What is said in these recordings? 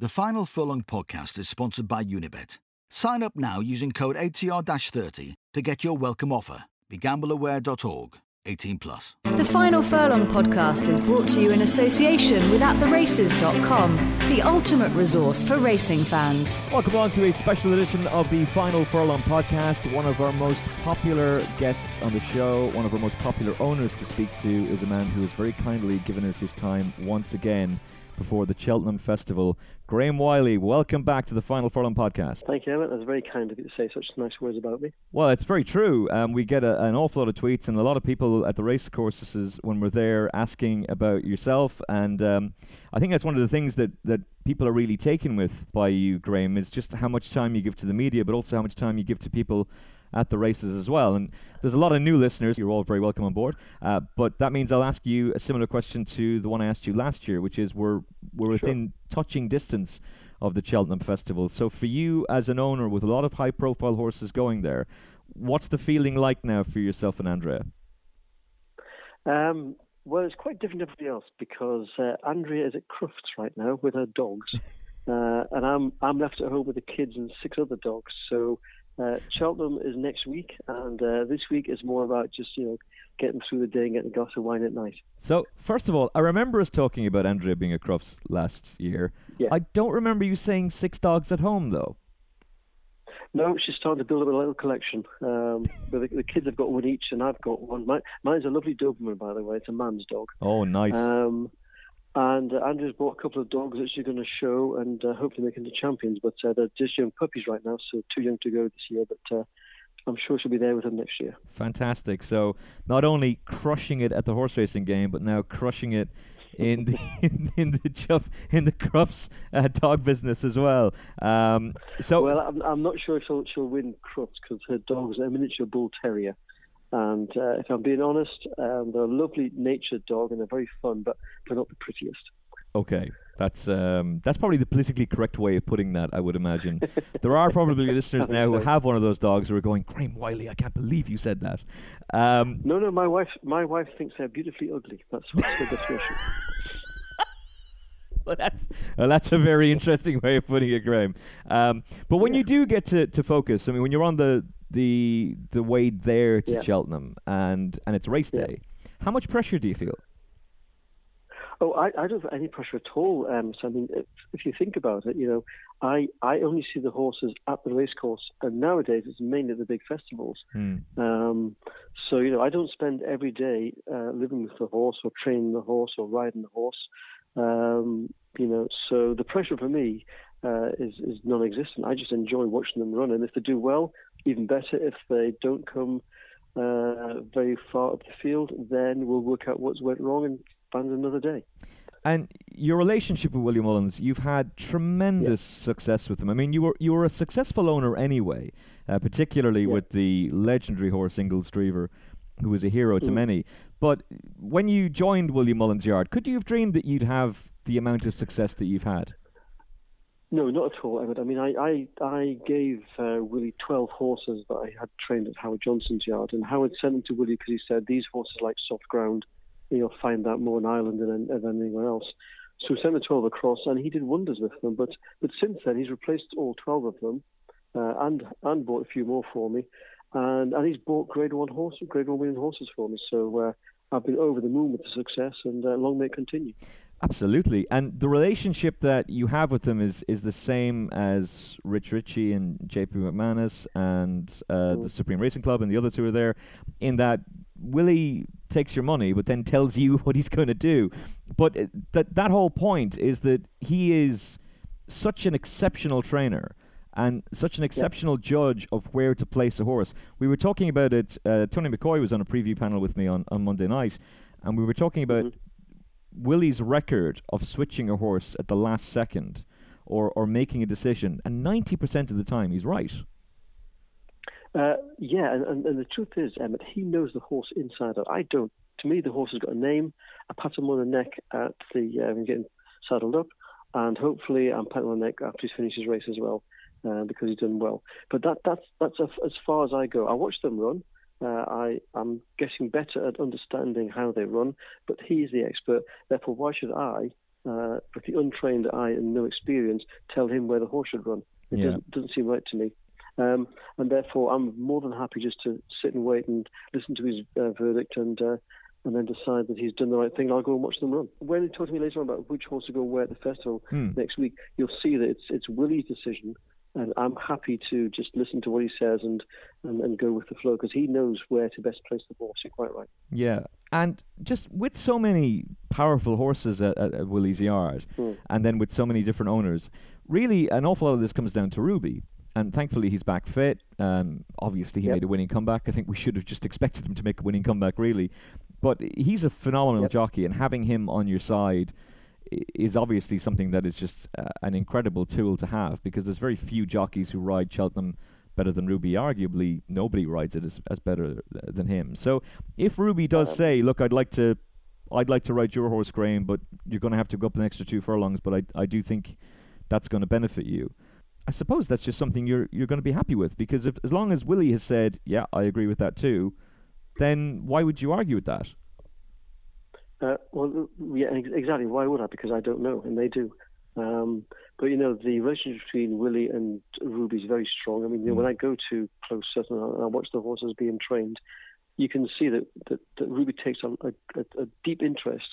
The Final Furlong podcast is sponsored by Unibet. Sign up now using code ATR-30 to get your welcome offer. BeGambleAware.org. 18 plus. The Final Furlong podcast is brought to you in association with AtTheRaces.com, the ultimate resource for racing fans. Welcome on to a special edition of the Final Furlong podcast. One of our most popular guests on the show, one of our most popular owners to speak to, is a man who has very kindly given us his time once again before the Cheltenham Festival. Graham Wylie, welcome back to the Final Furlong podcast. Thank you, Emmet. That's very kind of you to say such nice words about me. Well, it's very true. Um, we get a, an awful lot of tweets and a lot of people at the race courses when we're there asking about yourself. And um, I think that's one of the things that, that people are really taken with by you, Graham, is just how much time you give to the media, but also how much time you give to people at the races as well. And there's a lot of new listeners. You're all very welcome on board. Uh, but that means I'll ask you a similar question to the one I asked you last year, which is we're we're Sure. within touching distance of the Cheltenham Festival. So for you as an owner with a lot of high-profile horses going there, what's the feeling like now for yourself and Andrea? Um, well, it's quite different to everybody else because uh, Andrea is at Crufts right now with her dogs, uh, and I'm I'm left at home with the kids and six other dogs. So uh, Cheltenham is next week, and uh, this week is more about just you know getting through the day and getting a glass of wine at night. So first of all, I remember us talking about Andrea being at Crufts last year. Yeah. I don't remember you saying six dogs at home though. No, she's starting to build up a little collection. Um, but the, the kids have got one each, and I've got one. My, mine's a lovely Doberman, by the way. It's a man's dog. Oh, nice. Um, and uh, Andrea's bought a couple of dogs that she's going to show and uh, hopefully make into champions. But uh, they're just young puppies right now, so too young to go this year. But uh, I'm sure she'll be there with them next year. Fantastic. So not only crushing it at the horse racing game, but now crushing it in the in, in the chuff, in the Crufts uh, dog business as well. Um, so Well, I'm, I'm not sure if she'll, she'll win Crufts because her dog's a miniature bull terrier. And uh, if I'm being honest, um, they're a lovely natured dog and they're very fun, but they're not the prettiest. okay, that's um, that's probably the politically correct way of putting that. I would imagine there are probably listeners now who have one of those dogs who are going, Graham Wylie, I can't believe you said that. Um, No, no, my wife, my wife thinks they're beautifully ugly. That's what's her definition. well, that's well, that's a very interesting way of putting it, Graham. Um, but when you do get to, to focus, I mean, when you're on the the the way there to Yeah. Cheltenham and and it's race Yeah. day, how much pressure do you feel? Oh, I, I don't have any pressure at all. Um, so I mean, if, if you think about it, you know, I I only see the horses at the racecourse, and nowadays it's mainly the big festivals. Hmm. Um, so you know, I don't spend every day uh, living with the horse or training the horse or riding the horse. Um, you know, so the pressure for me uh, is is non-existent. I just enjoy watching them run, and if they do well, even better. If they don't come uh, very far up the field, then we'll work out what's went wrong and find another day. And your relationship with William Mullins, you've had tremendous success with him. I mean, you were you were a successful owner anyway, uh, particularly Yeah. with the legendary horse Inglis Drever, who was a hero to Mm. many. But when you joined William Mullins' yard, could you have dreamed that you'd have the amount of success that you've had? No, not at all, Emmet. I mean, I I, I gave uh, Willie 12 horses that I had trained at Howard Johnson's yard, and Howard sent them to Willie because he said these horses like soft ground. You'll find that more in Ireland than, than anywhere else. So we sent the 12 across, and he did wonders with them. But but since then, he's replaced all 12 of them, uh, and and bought a few more for me, and and he's bought Grade One horses, Grade One winning horses for me. So uh, I've been over the moon with the success, and uh, long may it continue. Absolutely. And the relationship that you have with them is, is the same as Rich Ricci and JP McManus and uh, the. Supreme Racing Club and the others who are there, in that Willie takes your money but then tells you what he's going to do. But uh, that, that whole point is that he is such an exceptional trainer and such an exceptional judge of where to place a horse. We were talking about it. Uh, Tony McCoy was on a preview panel with me on, on Monday night, and we were talking about Mhm. Willie's record of switching a horse at the last second or, or making a decision, and 90% of the time he's right. Uh, yeah, and, and, the truth is, Emmet, he knows the horse inside out. I don't. To me, the horse has got a name. I pat him on the neck at the uh, getting saddled up, and hopefully I'm patting on the neck after he's finished his race as well, uh, because he's done well. But that that's that's a, as far as I go. I watch them run. Uh, I I'm getting better at understanding how they run, but he is the expert. Therefore, why should I uh, with the untrained eye and no experience, tell him where the horse should run. It Yeah. doesn't, doesn't seem right to me. Um, and therefore, I'm more than happy just to sit and wait and listen to his uh, verdict and uh, and then decide that he's done the right thing. I'll go and watch them run. When he talk to me later on about which horse to go where at the festival Hmm. next week, you'll see that it's it's Willie's decision, and I'm happy to just listen to what he says and and, and go with the flow because he knows where to best place the horse. You're quite right. Yeah, and just with so many powerful horses at, at, at Willie's Yard, Hmm. and then with so many different owners, really an awful lot of this comes down to Ruby. And thankfully, he's back fit. Um, obviously, he Yep. made a winning comeback. I think we should have just expected him to make a winning comeback, really. But he's a phenomenal Yep. jockey, and having him on your side is obviously something that is just uh, an incredible tool to have because there's very few jockeys who ride Cheltenham better than Ruby. Arguably, nobody rides it as, as better th- than him. So, if Ruby does say, "Look, I'd like to, I'd like to ride your horse, Graham, but you're going to have to go up an extra two furlongs," but I, I do think that's going to benefit you. I suppose that's just something you're you're going to be happy with because if as long as Willie has said, "Yeah, I agree with that too," then why would you argue with that? Uh, well, yeah, exactly. Why would I? Because I don't know, and they do. Um, but you know, the relationship between Willie and Ruby is very strong. I mean, you know, when I go to close Sutton and I watch the horses being trained, you can see that that, that Ruby takes a, a, a deep interest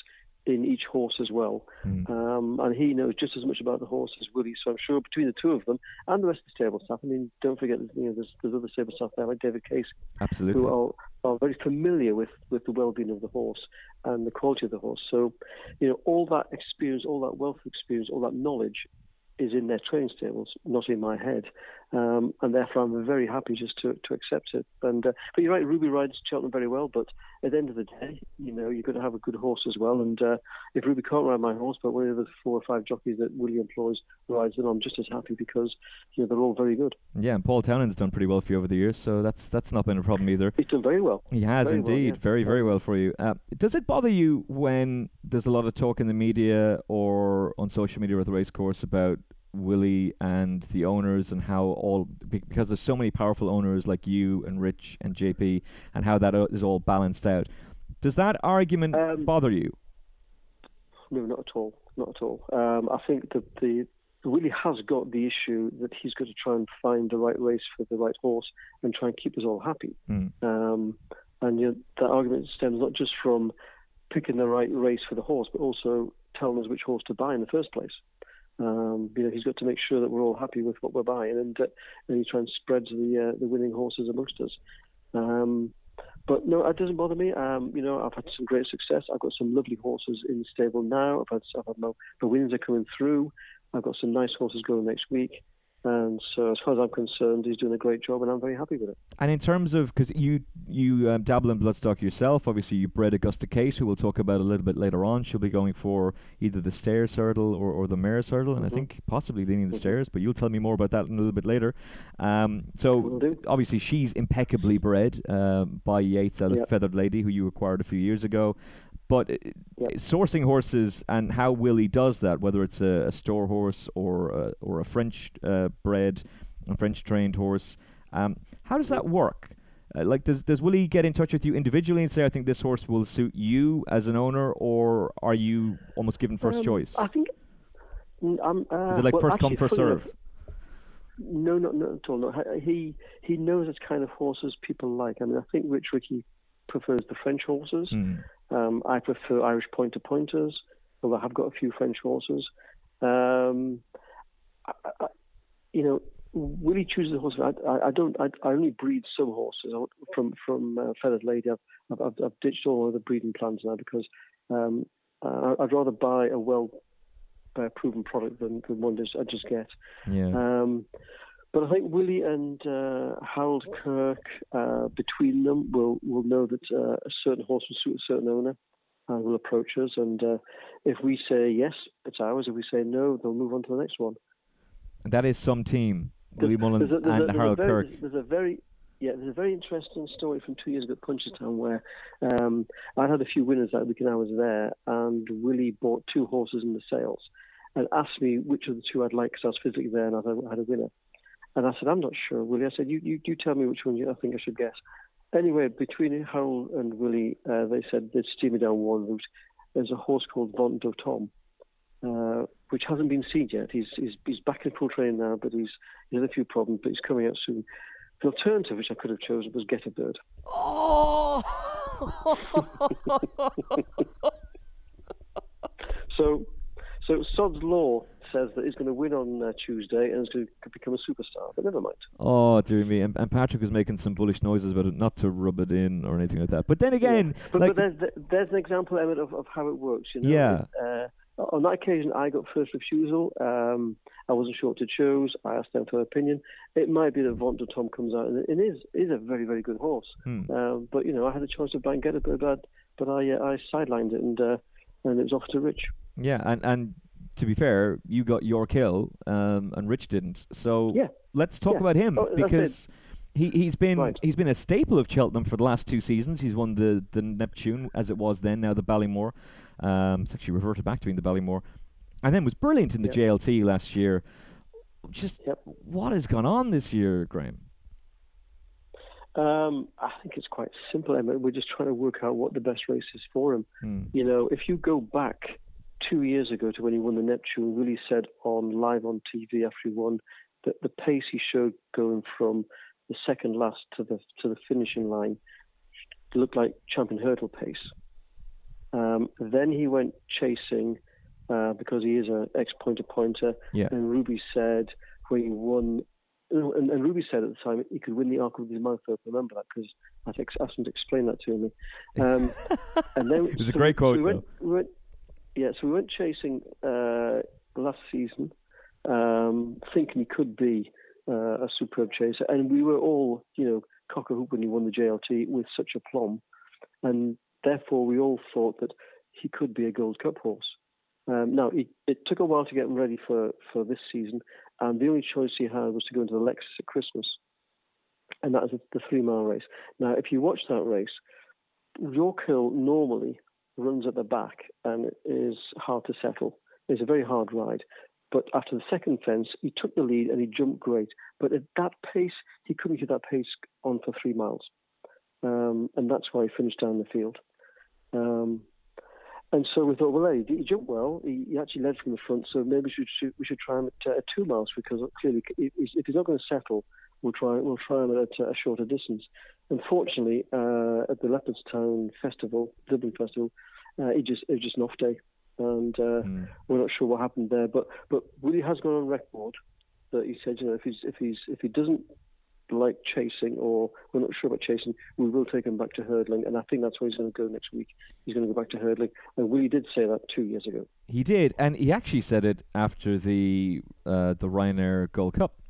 in each horse as well, Mm. um, and he knows just as much about the horse as Willie. So I'm sure between the two of them and the rest of the stable staff. I mean, don't forget, you know, there's, there's other stable staff there like David Case Absolutely. who are, are very familiar with, with the well-being of the horse and the quality of the horse. So, you know, all that experience, all that wealth of experience, all that knowledge is in their training stables, not in my head. Um, and therefore, I'm very happy just to, to accept it. And uh, but you're right, Ruby rides Cheltenham very well. But at the end of the day, you know, you've got to have a good horse as well. And uh, if Ruby can't ride my horse, but one of the four or five jockeys that Willie employs rides them, I'm just as happy because you know they're all very good. Yeah, and Paul Townend's done pretty well for you over the years, so that's that's not been a problem either. He's done very well. He has Very well, indeed, yeah. very very well for you. Uh, does it bother you when there's a lot of talk in the media or on social media or the racecourse about Willie and the owners and how all because there's so many powerful owners like you and Rich and JP and how that is all balanced out? Does that argument Um, bother you? No, not at all. Not at all. Um, I think that the Willie has got the issue that he's got to try and find the right race for the right horse and try and keep us all happy. Mm. Um, and you know, that argument stems not just from picking the right race for the horse, but also telling us which horse to buy in the first place. Um, you know, he's got to make sure that we're all happy with what we're buying, and uh, he try and spreads the uh, the winning horses amongst us. Um, but no, it doesn't bother me. Um, you know, I've had some great success. I've got some lovely horses in the stable now. I've had, I've had my, are coming through. I've got some nice horses going next week. And so, as far as I'm concerned, he's doing a great job, and I'm very happy with it. And in terms of, because you you um, dabble in bloodstock yourself, obviously you bred Augusta Kate, who we'll talk about a little bit later on. She'll be going for either the Stayers hurdle or, or the mare's hurdle, and I Mhm. think possibly leaning the Mhm. Stayers, but you'll tell me more about that in a little bit later. Um, so obviously she's impeccably bred um, by Yeats a Yep. Feathered Lady, who you acquired a few years ago. But uh, Yep. sourcing horses and how Willie does that, whether it's a, a store horse or a, or a French uh, bred, a French trained horse, um, how does that work? Uh, like, does does Willie get in touch with you individually and say, "I think this horse will suit you as an owner," or are you almost given first Um, choice? I think. mm, Um, uh, Is it like well, first come first serve? No, not, not at all. No. He he knows it's kind of horses people like. I mean, I think Rich Ricci prefers the French horses. Mm. Um, I prefer Irish pointer pointers, although I have got a few French horses. Um, I, I, you know, Willie chooses the horse. I, I, I don't. I, I only breed some horses from from uh, Feathered Lady. I've, I've, I've ditched all other breeding plans now because um, uh, I'd rather buy a well uh, proven product than, than one just, I just get. Yeah. Um, but I think Willie and uh, Harold Kirk, uh, between them, will will know that uh, a certain horse will suit a certain owner and will approach us. And uh, if we say yes, it's ours. If we say no, they'll move on to the next one. That is some team. Willie Mullins there's a- there's and a Harold very- Kirk. There's a very yeah, there's a very interesting story from two years ago at Punchestown where um, I had a few winners that weekend I was there, and Willie bought two horses in the sales and asked me which of the two I'd like because I was physically there and I had a winner. And I said, I'm not sure, Willie. I said, you, you, you tell me which one you, I think I should guess. Anyway, between Harold and Willie, uh, they said they'd steer me down one route. There's a horse called Von do Tom. uh, which hasn't been seen yet. He's, he's, he's back in full training now, but he's, he's had a few problems, but he's coming out soon. The alternative, which I could have chosen, was Getabird. Oh! so, so Sod's Law says that he's going to win on uh, Tuesday and is going to become a superstar, but never mind. Oh, dear me. And, and, Patrick was making some bullish noises about it, not to rub it in or anything like that. But then again. Yeah. But, like, but there's, there's an example, Emmet, of, of how it works. You know? Yeah. Uh, on that occasion, I got first refusal. Um, I wasn't sure what to choose. I asked them for opinion. It might be that Vont de Tom comes out, and it is is a very very good horse. Hmm. Um, but you know, I had a choice to buy and get it, but but, but I uh, I sidelined it, and uh, and it was off to Rich. Yeah, and and to be fair, you got Yorkhill, um, and Rich didn't. So yeah. let's talk yeah. about him oh, because. He he's been right. he's been a staple of Cheltenham for the last two seasons. He's won the, the Neptune as it was then, now the Ballymore. Um, it's actually reverted back to being the Ballymore, and then was brilliant in the yep. JLT last year. Just yep. what has gone on this year, Graham? Um, I think it's quite simple. Emma. We're just trying to work out what the best race is for him. Hmm. You know, if you go back two years ago to when he won the Neptune, Willie said on live on TV after he won that the pace he showed going from the second last to the to the finishing line looked like champion hurdle pace. Um, then he went chasing uh, because he is an ex pointer pointer, yeah. and Ruby said when he won. And, and, Ruby said at the time he could win the arc with his mouth open. Remember that because I asked him to explain that to me. Um, and then it was so a great quote. We went, we went, yeah, so we went chasing uh, last season, um, thinking he could be uh, a superb chaser, and we were all, you know, cock a hoop when he won the JLT with such a plum, and therefore we all thought that he could be a Gold Cup horse. Um, now it, it, took a while to get him ready for, for this season, and the only choice he had was to go into the Lexus at Christmas, and that is the three mile race. Now, if you watch that race, Yorkhill normally runs at the back and is hard to settle. It's a very hard ride. But after the second fence, he took the lead and he jumped great. But at that pace, he couldn't get that pace on for three miles. Um, and that's why he finished down the field. Um, and so we thought, well, hey, he jumped well. He, he, actually led from the front, so maybe we should, we should try him at, uh, two miles because clearly, if he's not going to settle, we'll try we'll try him at a, shorter distance. Unfortunately, uh, at the Leopardstown Festival, Dublin Festival, uh, it just it was just an off day, and uh, mm. we're not sure what happened there. But but Willie has gone on record that he said, you know, if he's if he's if he doesn't like chasing or we're not sure about chasing, we will take him back to hurdling, and I think that's where he's going to go next week. He's going to go back to hurdling, and Willie did say that two years ago. He did, and he actually said it after the uh, the Ryanair Gold Cup.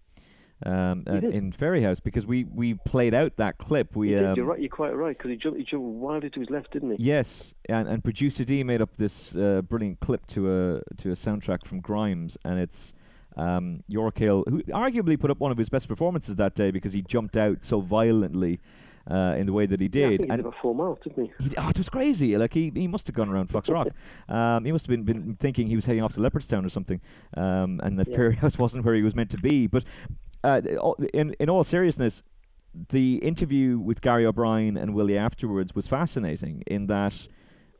Um, uh, in Fairyhouse because we, we played out that clip. We um, you're right. You're quite right because he jumped he jumped wildly to his left, didn't he? Yes, and and producer D made up this uh, brilliant clip to a to a soundtrack from Grimes, and it's um, Yorkhill, who arguably put up one of his best performances that day because he jumped out so violently. Uh, in the way that he did, yeah, he and did four miles, didn't he? he? Oh, it was crazy. Like he, he must have gone around Foxrock. um, he must have been, been thinking he was heading off to Leopardstown or something, um, and that Yeah. Fairyhouse wasn't where he was meant to be. But uh, in in all seriousness, the interview with Gary O'Brien and Willie afterwards was fascinating in that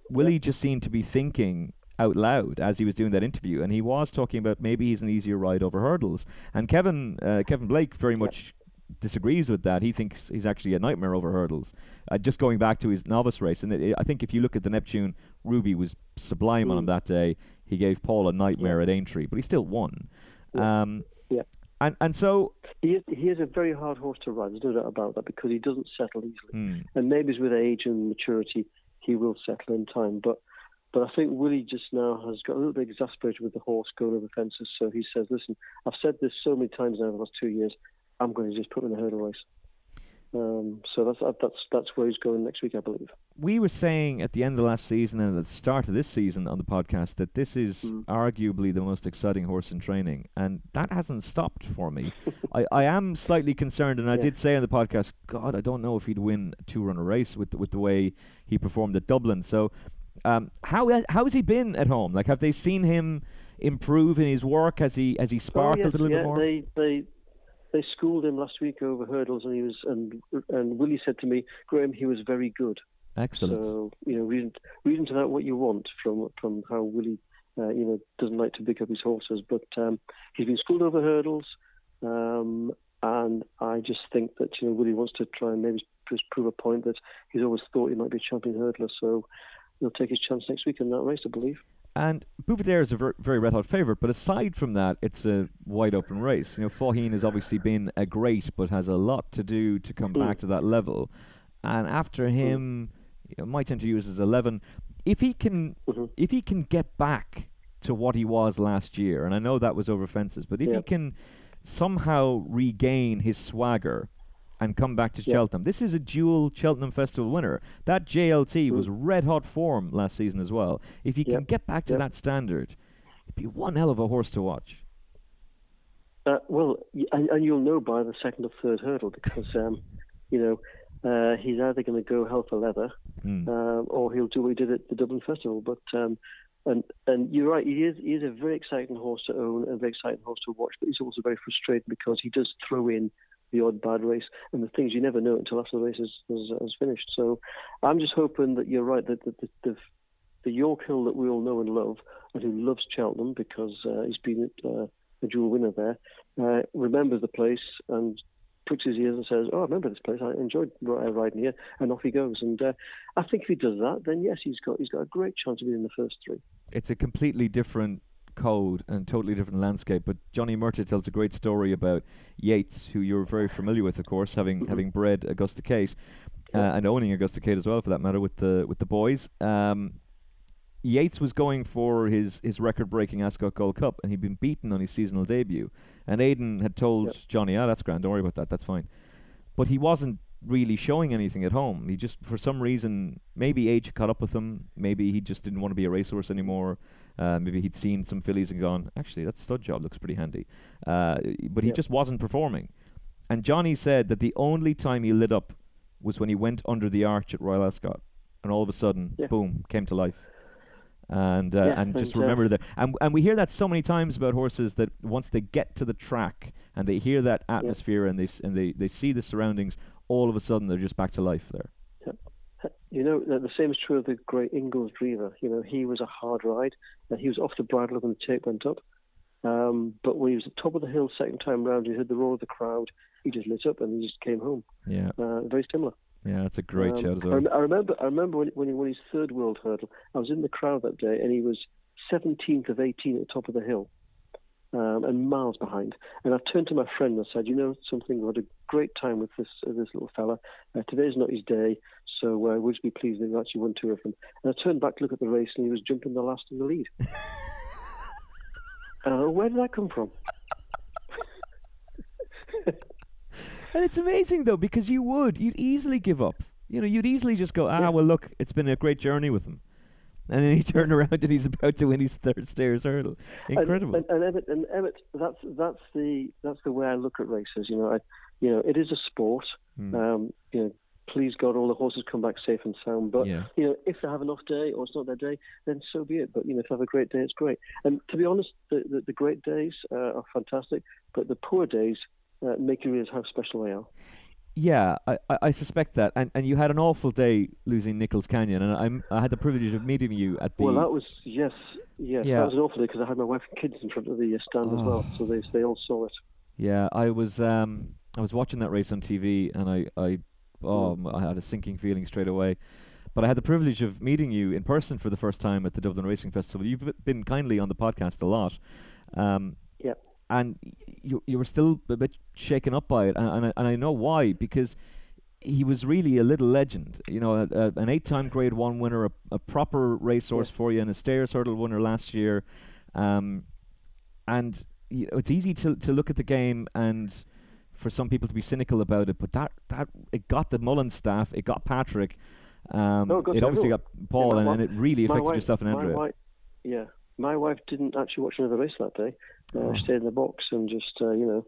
Willie just seemed to be thinking out loud as he was doing that interview, and he was talking about maybe he's an easier ride over hurdles. And Kevin uh, Kevin Blake very much disagrees with that. He thinks he's actually a nightmare over hurdles. Uh, just going back to his novice race, and it, it, I think if you look at the Neptune, Ruby was sublime on him Mm. that day. He gave Paul a nightmare at Aintree, but he still won. Yeah. Um, Yeah. And and so He is, he is a very hard horse to ride. There's no doubt about that because he doesn't settle easily. hmm, And maybe it's with age and maturity, he will settle in time. But but I think Willie just now has got a little bit exasperated with the horse going over fences. So he says, "Listen, I've said this so many times now over the last two years. I'm going to just put him in the hurdle race." Um, so that's that's that's where he's going next week, I believe. we were saying at the end of last season and at the start of this season on the podcast that this is Mm. arguably the most exciting horse in training, and that hasn't stopped for me. I, I am slightly concerned, and I Yeah. did say on the podcast, God, I don't know if he'd win a two-runner race with the, with the way he performed at Dublin. So, um, how how has he been at home? Like, have they seen him improve in his work? Has he has he sparkled oh, yes, a little yeah, bit more? They they they schooled him last week over hurdles, and he was and and Willie said to me, Graham, he was very good. Excellent. So you know, read, read into that what you want from from how Willie uh, you know, doesn't like to pick up his horses. But um, he's been schooled over hurdles, um, and I just think that you know Willie wants to try and maybe just prove a point that he's always thought he might be a champion hurdler. So he'll take his chance next week in that race, I believe. And Buveur d'Air is a ver- very red hot favourite, but aside from that, it's a wide open race. You know, Faugheen has obviously been a great, but has a lot to do to come mm. back to that level. And after hmm. him, you know, My Tent or Yours as eleven. If he can, mm-hmm. if he can get back to what he was last year, and I know that was over fences, but if yeah. he can somehow regain his swagger and come back to yeah. Cheltenham. This is a dual Cheltenham Festival winner. That JLT mm. was red hot form last season as well. If he can get back to that standard, it'd be one hell of a horse to watch. Uh, well, and, and, you'll know by the second or third hurdle because, um, you know, uh, he's either going to go hell for leather mm. or he'll do what he did at the Dublin Festival. But um, and and you're right, he is he is a very exciting horse to own and a very exciting horse to watch, but he's also very frustrating because he does throw in the odd bad race and the things you never know until after the race is, is, is finished. So I'm just hoping that you're right that the, the, the, Yorkhill that we all know and love and who loves Cheltenham because uh, he's been uh, a dual winner there uh, remembers the place and pricks his ears and says, "Oh, I remember this place. I enjoyed riding here," and off he goes. And uh, I think if he does that, then yes, he's got he's got a great chance of being in the first three. It's a completely different code and totally different landscape. But Johnny Murtagh tells a great story about Yeats, who you're very familiar with, of course, having mm-hmm. having bred Augusta Kate uh, and owning Augusta Kate as well, for that matter, with the with the boys. Um, Yeats was going for his, his record breaking Ascot Gold Cup and he'd been beaten on his seasonal debut. And Aidan had told yep. Johnny, ah, that's grand, don't worry about that, that's fine. But he wasn't really showing anything at home. He just, for some reason, maybe age caught up with him. Maybe he just didn't want to be a racehorse anymore. Uh, maybe he'd seen some fillies and gone, actually, that stud job looks pretty handy. Uh, but he just wasn't performing. And Johnny said that the only time he lit up was when he went under the arch at Royal Ascot. And all of a sudden, yeah. boom, came to life and uh, yeah, and just remember that. And and we hear that so many times about horses that once they get to the track and they hear that atmosphere and they s- and they, they see the surroundings, all of a sudden they're just back to life there. You know, the same is true of the great Inglis Drever. You know, he was a hard ride. and he was off the bridle when the tape went up. Um, but when he was at the top of the hill second time round, he heard the roar of the crowd. He just lit up and he just came home. Yeah. Uh, very similar. Yeah, that's a great um, shout as well. I, remember, I remember when, when he won his third world hurdle. I was in the crowd that day, and he was 17th of 18 at the top of the hill, um, and miles behind. And I turned to my friend and said, "You know something? We had a great time with this uh, this little fella. Uh, today's not his day, so uh, we'll just be pleased that he actually won two of them." And I turned back to look at the race, and he was jumping the last in the lead. uh, where did that come from? And it's amazing though because you would, you'd easily give up. You know, you'd easily just go, ah, yeah. well, look, it's been a great journey with him. And then he turned around and he's about to win his third Stayers hurdle. Incredible. And, and, and Emmet, and Emmet, that's that's the that's the way I look at races. You know, I, you know, it is a sport. Mm. Um, you know, please God, all the horses come back safe and sound. But yeah. you know, if they have an off day or it's not their day, then so be it. But you know, if they have a great day, it's great. And to be honest, the the, the great days uh, are fantastic, but the poor days uh, make you realize how special they are. Yeah, I, I suspect that, and and you had an awful day losing Nichols Canyon, and I'm I had the privilege of meeting you at the. Well, that was yes, yes, yeah. that was an awful day because I had my wife and kids in front of the uh, stand oh. as well, so they they all saw it. Yeah, I was um I was watching that race on TV, and I I oh mm. I had a sinking feeling straight away. But I had the privilege of meeting you in person for the first time at the Dublin Racing Festival. You've been kindly on the podcast a lot. Um, and you you were still a bit shaken up by it, and and I, and I know why because he was really a little legend. You know, a, a, an eight-time Grade One winner, a, a proper racehorse yeah. for you, and a Stayers Hurdle winner last year. Um, and you know, it's easy to to look at the game and for some people to be cynical about it, but that that it got the Mullen staff, it got Patrick, um, no, it, it obviously got Paul, yeah, and, and, it really affected wife, yourself and Andrea. yeah, my wife didn't actually watch another race that day. Uh. Stayed in the box and just uh, you know.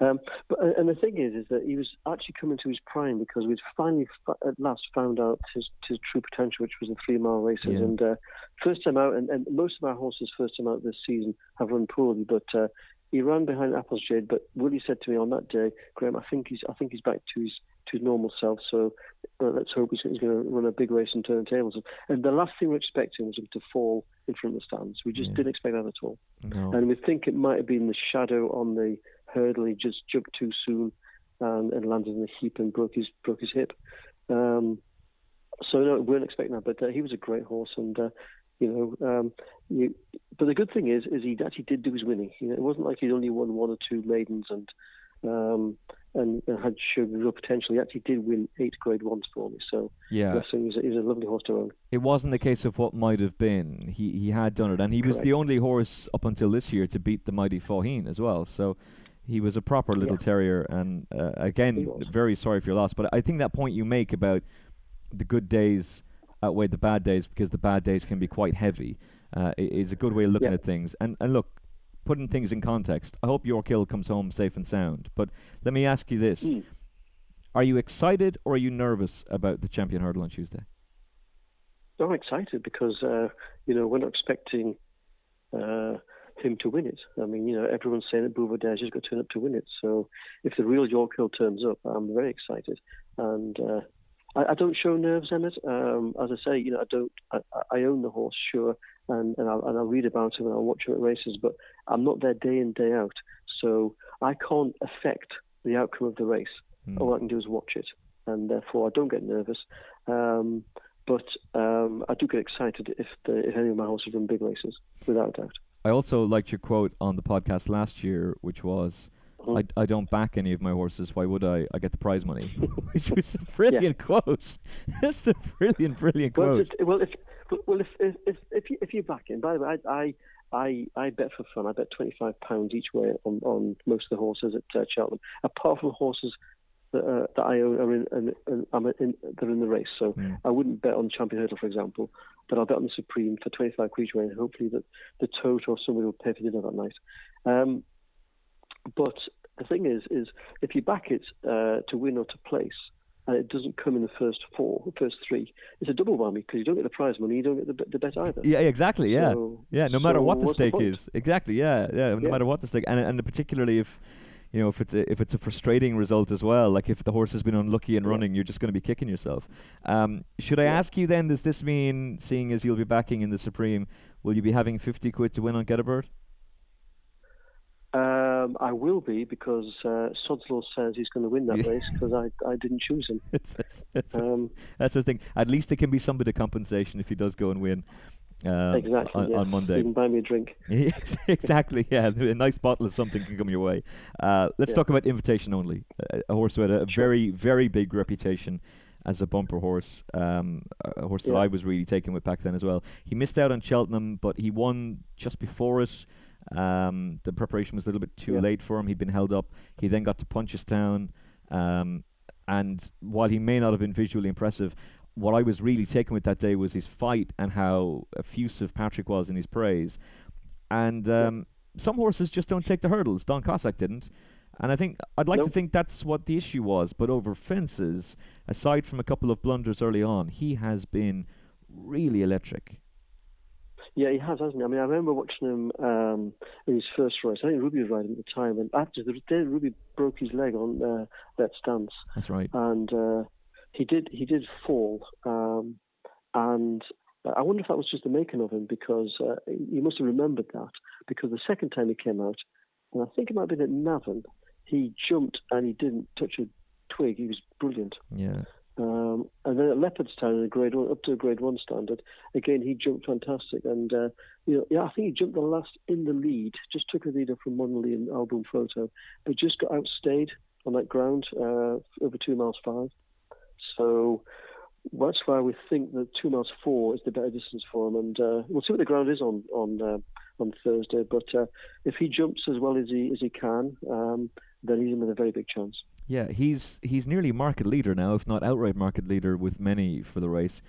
Um, but and the thing is, is that he was actually coming to his prime because we'd finally at last found out his his true potential, which was the three mile races. Yeah. And uh, first time out, and, and most of our horses first time out this season have run poorly, but uh, he ran behind Apple's Jade. but Willie said to me on that day, Graham, I think he's I think he's back to his to his normal self. So uh, let's hope he's, he's going to run a big race and turn the tables. And the last thing we are expecting was him to fall in front of the stands. We just yeah. didn't expect that at all. No. And we think it might have been the shadow on the hurdle. He just jumped too soon and, and landed in the heap and broke his broke his hip. Um, so no, we weren't expecting that, but uh, he was a great horse, and uh, you know, um, you, but the good thing is, is he actually did do his winning. You know, it wasn't like he'd only won one or two maidens and um, and, and had showed real potential. He actually did win eight Grade Ones for me. So yeah, so he a, a lovely horse to own. It wasn't the case of what might have been. He he had done it, and he Correct. was the only horse up until this year to beat the mighty Faugheen as well. So. He was a proper little yeah. terrier, and uh, again, very sorry for your loss. But I think that point you make about the good days outweigh the bad days because the bad days can be quite heavy. Uh, is a good way of looking yeah. at things. And and look, putting things in context. I hope Yorkhill comes home safe and sound. But let me ask you this: mm. Are you excited or are you nervous about the champion hurdle on Tuesday? I'm excited because uh, you know we're not expecting uh, him to win it. I mean, you know, everyone's saying that Buveur d'Air is going to turn up to win it. So if the real Yorkhill turns up, I'm very excited. And uh, I, I don't show nerves, Emmet. Um, as I say, you know, I don't. I, I own the horse, sure, and and I'll, and I'll read about him and I'll watch him at races, but I'm not there day in day out, so I can't affect the outcome of the race. Mm. All I can do is watch it, and therefore I don't get nervous. Um, but um, I do get excited if the, if any of my horses run big races, without doubt. I also liked your quote on the podcast last year, which was, I, I don't back any of my horses. Why would I? I get the prize money, which was a brilliant yeah. quote. That's a brilliant, brilliant well, quote. If, well, if well if if if, if you, if you back in, by the way, I I I bet for fun. I bet twenty five pounds each way on on most of the horses at uh, Cheltenham, apart from horses. That, uh, that I own are in, in, in, I'm in, they're in the race, so mm. I wouldn't bet on Champion Hurdle, for example, but I'll bet on the Supreme for 25 quid each way, and hopefully that the tote or somebody will pay for dinner that night. Um, but the thing is, is if you back it uh, to win or to place, and it doesn't come in the first four, the first three, it's a double whammy because you don't get the prize money, you don't get the, the bet either. Yeah, exactly. Yeah, so, yeah. No matter so what the stake the is, exactly. Yeah, yeah. No yeah. matter what the stake, and and particularly if you know if it's a, if it's a frustrating result as well, like if the horse has been unlucky in running, you're just going to be kicking yourself. Um, should I yeah. ask you then? Does this mean, seeing as you'll be backing in the Supreme, will you be having fifty quid to win on Getabird? Um, I will be because uh, Sodslaw says he's going to win that yeah. race because I, I didn't choose him. that's, that's, um, that's the thing. At least there can be some bit of compensation if he does go and win. Um, exactly. On, yes. on, Monday. You can buy me a drink. exactly. Yeah, a nice bottle of something can come your way. Uh, let's yeah. talk about invitation only. A, a horse who had a, a sure. very, very big reputation as a bumper horse, um, a horse yeah. that I was really taken with back then as well. He missed out on Cheltenham, but he won just before it. Um, the preparation was a little bit too yeah. late for him. He'd been held up. He then got to Punchestown. Um, and while he may not have been visually impressive, what I was really taken with that day was his fight and how effusive Patrick was in his praise. And um, some horses just don't take the hurdles. Don Cossack didn't. And I think I'd like nope. to think that's what the issue was. But over fences, aside from a couple of blunders early on, he has been really electric. Yeah, he has, hasn't he? I mean, I remember watching him um, in his first race. I think Ruby was riding at the time, and after the day Ruby broke his leg on uh, that stance. That's right. And uh, he did he did fall, um, and I wonder if that was just the making of him because uh, he must have remembered that because the second time he came out, and I think it might have been at Navan, he jumped and he didn't touch a twig. He was brilliant. Yeah. Um, and then at Leopardstown, in a grade one, up to a grade one standard, again he jumped fantastic. And uh, you know, yeah, I think he jumped the last in the lead, just took a leader from Monalee and Al Boum Photo, but just got outstayed on that ground uh, over two miles five. So that's why we think that two miles four is the better distance for him. And uh, we'll see what the ground is on on uh, on Thursday. But uh, if he jumps as well as he as he can, um, then he's in with a very big chance. Yeah, he's he's nearly market leader now, if not outright market leader with many for the race.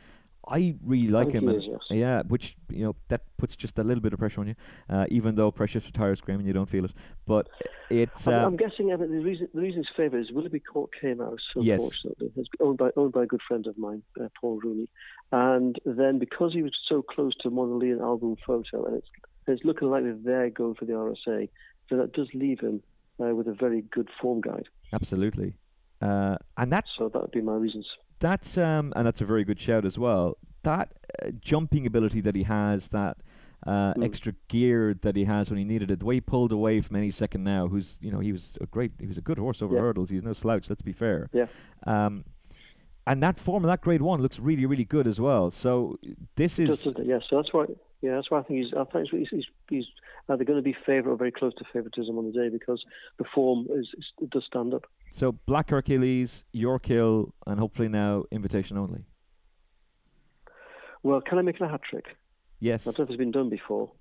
I really like him. Is, yes. Yeah, which you know that puts just a little bit of pressure on you, uh, even though Precious retires, Graham, and you don't feel it. But it's. I'm, I'm um, guessing the reason the reason his favour is Willoughby Court came out. Yes. Unfortunately, it's owned by owned by a good friend of mine, uh, Paul Rooney, and then because he was so close to Monalee album photo, and it's it's looking like they're going for the RSA. So that does leave him uh, with a very good form guide. Absolutely. Uh, and that's so that would be my reasons. That's um, and that's a very good shout as well. That uh, jumping ability that he has, that uh, mm. extra gear that he has when he needed it, the way he pulled away from any second now, who's you know he was a great, he was a good horse over yeah. hurdles. He's no slouch. Let's be fair. Yeah. Um, and that form of that grade one looks really, really good as well. So this is Just, yeah. So that's why, yeah, that's why I think he's. I think he's, he's, he's either going to be favourite or very close to favouritism on the day because the form is, is it does stand up. So Black Hercules, Yorkhill, and hopefully now invitation only. Well, can I make it a hat trick? Yes. I don't know if it's been done before,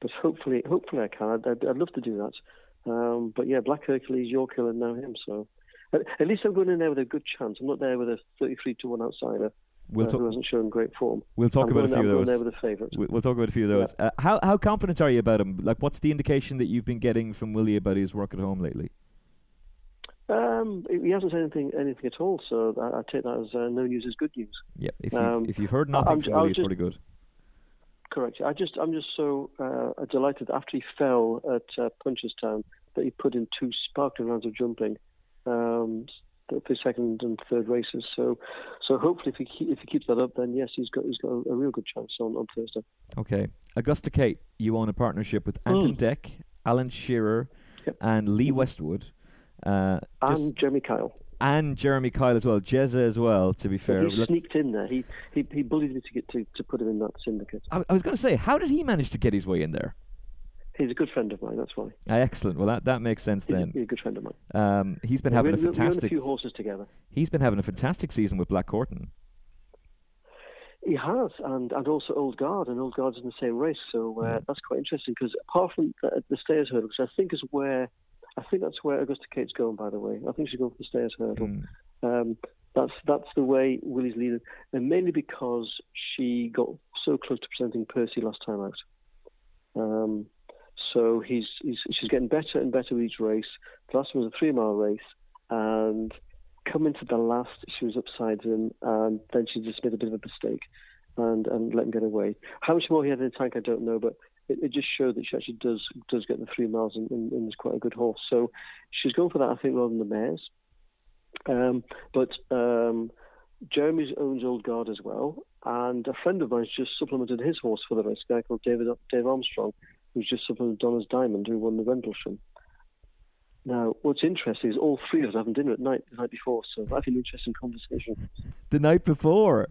but hopefully, hopefully I can. I'd, I'd, I'd love to do that. Um, but yeah, Black Hercules, Yorkhill, and now him. So at, at, least I'm going in there with a good chance. I'm not there with a 33 to one outsider. We'll uh, talk, who hasn't shown great form. We'll talk I'm about a few of those. There with a favourite. We'll talk about a few of those. Yeah. Uh, how how confident are you about him? Like, what's the indication that you've been getting from Willie about his work at home lately? Um, he hasn't said anything anything at all, so I, I take that as uh, no news is good news. Yeah, if you've, um, if you've heard nothing I'm, from Willie, it's pretty good. Correct. I just I'm just so uh, delighted after he fell at uh, Punchestown that he put in two sparkling rounds of jumping. Um, for second and third races. So, so hopefully, if he keep, if he keeps that up, then yes, he's got he's got a, a real good chance on, on Thursday. Okay, Augusta Kate, you own a partnership with Anton and Dec, Alan Shearer, yep. and Lee. Westwood, uh, and Jeremy Kyle. And Jeremy Kyle as well, Jezza as well. To be fair, he sneaked in there. He, he he bullied me to get to, to put him in that syndicate. I, I was going to say, how did he manage to get his way in there? He's a good friend of mine. That's why. Ah, excellent. Well, that, that makes sense he's then. A, he's a good friend of mine. Um, he's been yeah, having a fantastic. We a few horses together. He's been having a fantastic season with Black Corton. He has, and, and also Old Guard, and Old Guard's in the same race, so uh, yeah. that's quite interesting. Because apart from the, the Stayers hurdle, which I think is where, I think that's where Augusta Kate's going. By the way, I think she's going for the Stayers hurdle. Mm. Um, that's that's the way Willie's leading, and mainly because she got so close to presenting Percy last time out. Um, so he's, he's she's getting better and better with each race. The last one was a three mile race, and coming to the last, she was upside him, and then she just made a bit of a mistake and and let him get away. How much more he had in the tank, I don't know, but it, it just showed that she actually does does get the three miles and, and, and is quite a good horse. So she's going for that, I think, rather than the mares. Um, but um, Jeremy's owns Old Guard as well, and a friend of mine's just supplemented his horse for the race, a guy called David Dave Armstrong, who's just supplemented Donna's Diamond, who won the Rendlesham. Now, what's interesting is all three of us having dinner at night the night before, so that's an interesting conversation. The night before?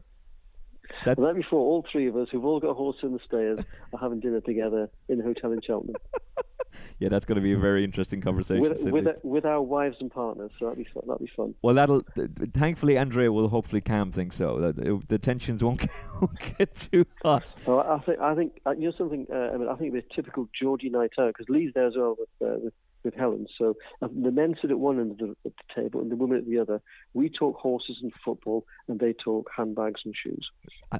That's... The night before, all three of us, who've all got a horse in the Stayers, are having dinner together in a hotel in Cheltenham. yeah, that's going to be a very interesting conversation. With, with, a, with, our wives and partners, so that'll be fun. That'll be fun. Well, that'll. Th- thankfully, Andrea will hopefully calm things so that it, the tensions won't get, won't get too hot. Well, I think I think uh, you know something. Uh, I mean, I think it'll be a typical Geordie night out because Lee's there as well with uh, with with Helen. So uh, the men sit at one end of the, the, table and the women at the other. We talk horses and football, and they talk handbags and shoes.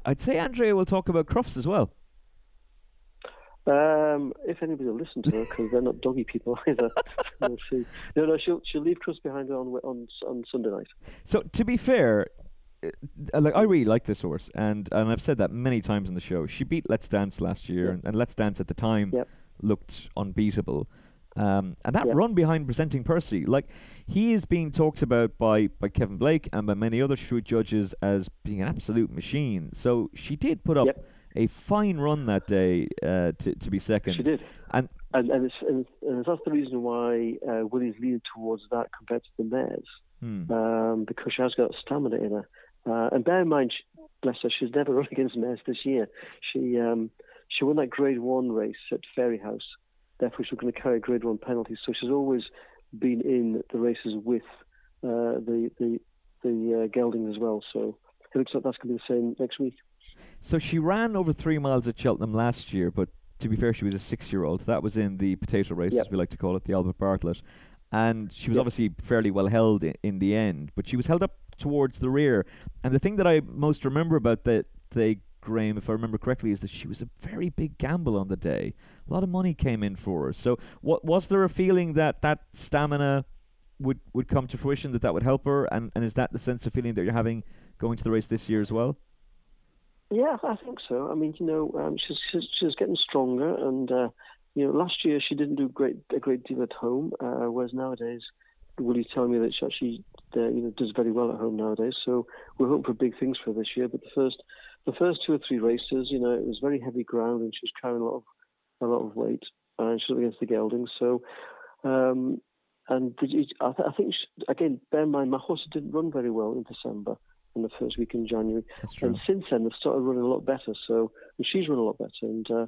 I'd say Andrea will talk about Crufts as well. Um, if anybody will listen to her, because they're not doggy people either. we'll see. No, no, she'll she'll leave Crufts behind her on on on Sunday night. So to be fair, uh, like I really like this horse, and and I've said that many times in the show. She beat Let's Dance last year, yep. and, and, Let's Dance at the time yep. looked unbeatable. Um, and that yep. run behind presenting Percy, like he is being talked about by, by Kevin Blake and by many other shrewd judges as being an absolute machine. So she did put up a fine run that day uh, to to be second. She did, and and and, it's, and, and that's the reason why uh, Willie's leaning towards that compared to the mares, hmm. um, because she has got stamina in her. Uh, and bear in mind, she, bless her, she's never run against mares this year. She um, she won that Grade One race at Fairyhouse, therefore she's going to carry Grade One penalties. So she's always been in the races with uh, the the the uh, geldings as well. So it looks like that's going to be the same next week. So she ran over three miles at Cheltenham last year, but to be fair, she was a six-year-old. That was in the potato race, yep. as we like to call it, the Albert Bartlett, and she was yep. obviously fairly well held in, in, the end. But she was held up towards the rear, and the thing that I most remember about the the Graham, if I remember correctly, is that she was a very big gamble on the day. A lot of money came in for her. So, what was there a feeling that that stamina would would come to fruition, that that would help her, and and is that the sense of feeling that you're having going to the race this year as well? Yeah, I think so. I mean, you know, um, she's, she's, she's getting stronger, and uh, you know, last year she didn't do great a great deal at home, uh, whereas nowadays, Willie's telling me that she actually uh, you know does very well at home nowadays. So we're hoping for big things for this year. But the first the first two or three races, you know, it was very heavy ground and she was carrying a lot of a lot of weight, and she was against the geldings. So. Um, and I, th- I, think she, again, bear in mind, my horse didn't run very well in December in the first week in January. And since then, they've started running a lot better. So and she's run a lot better. And uh,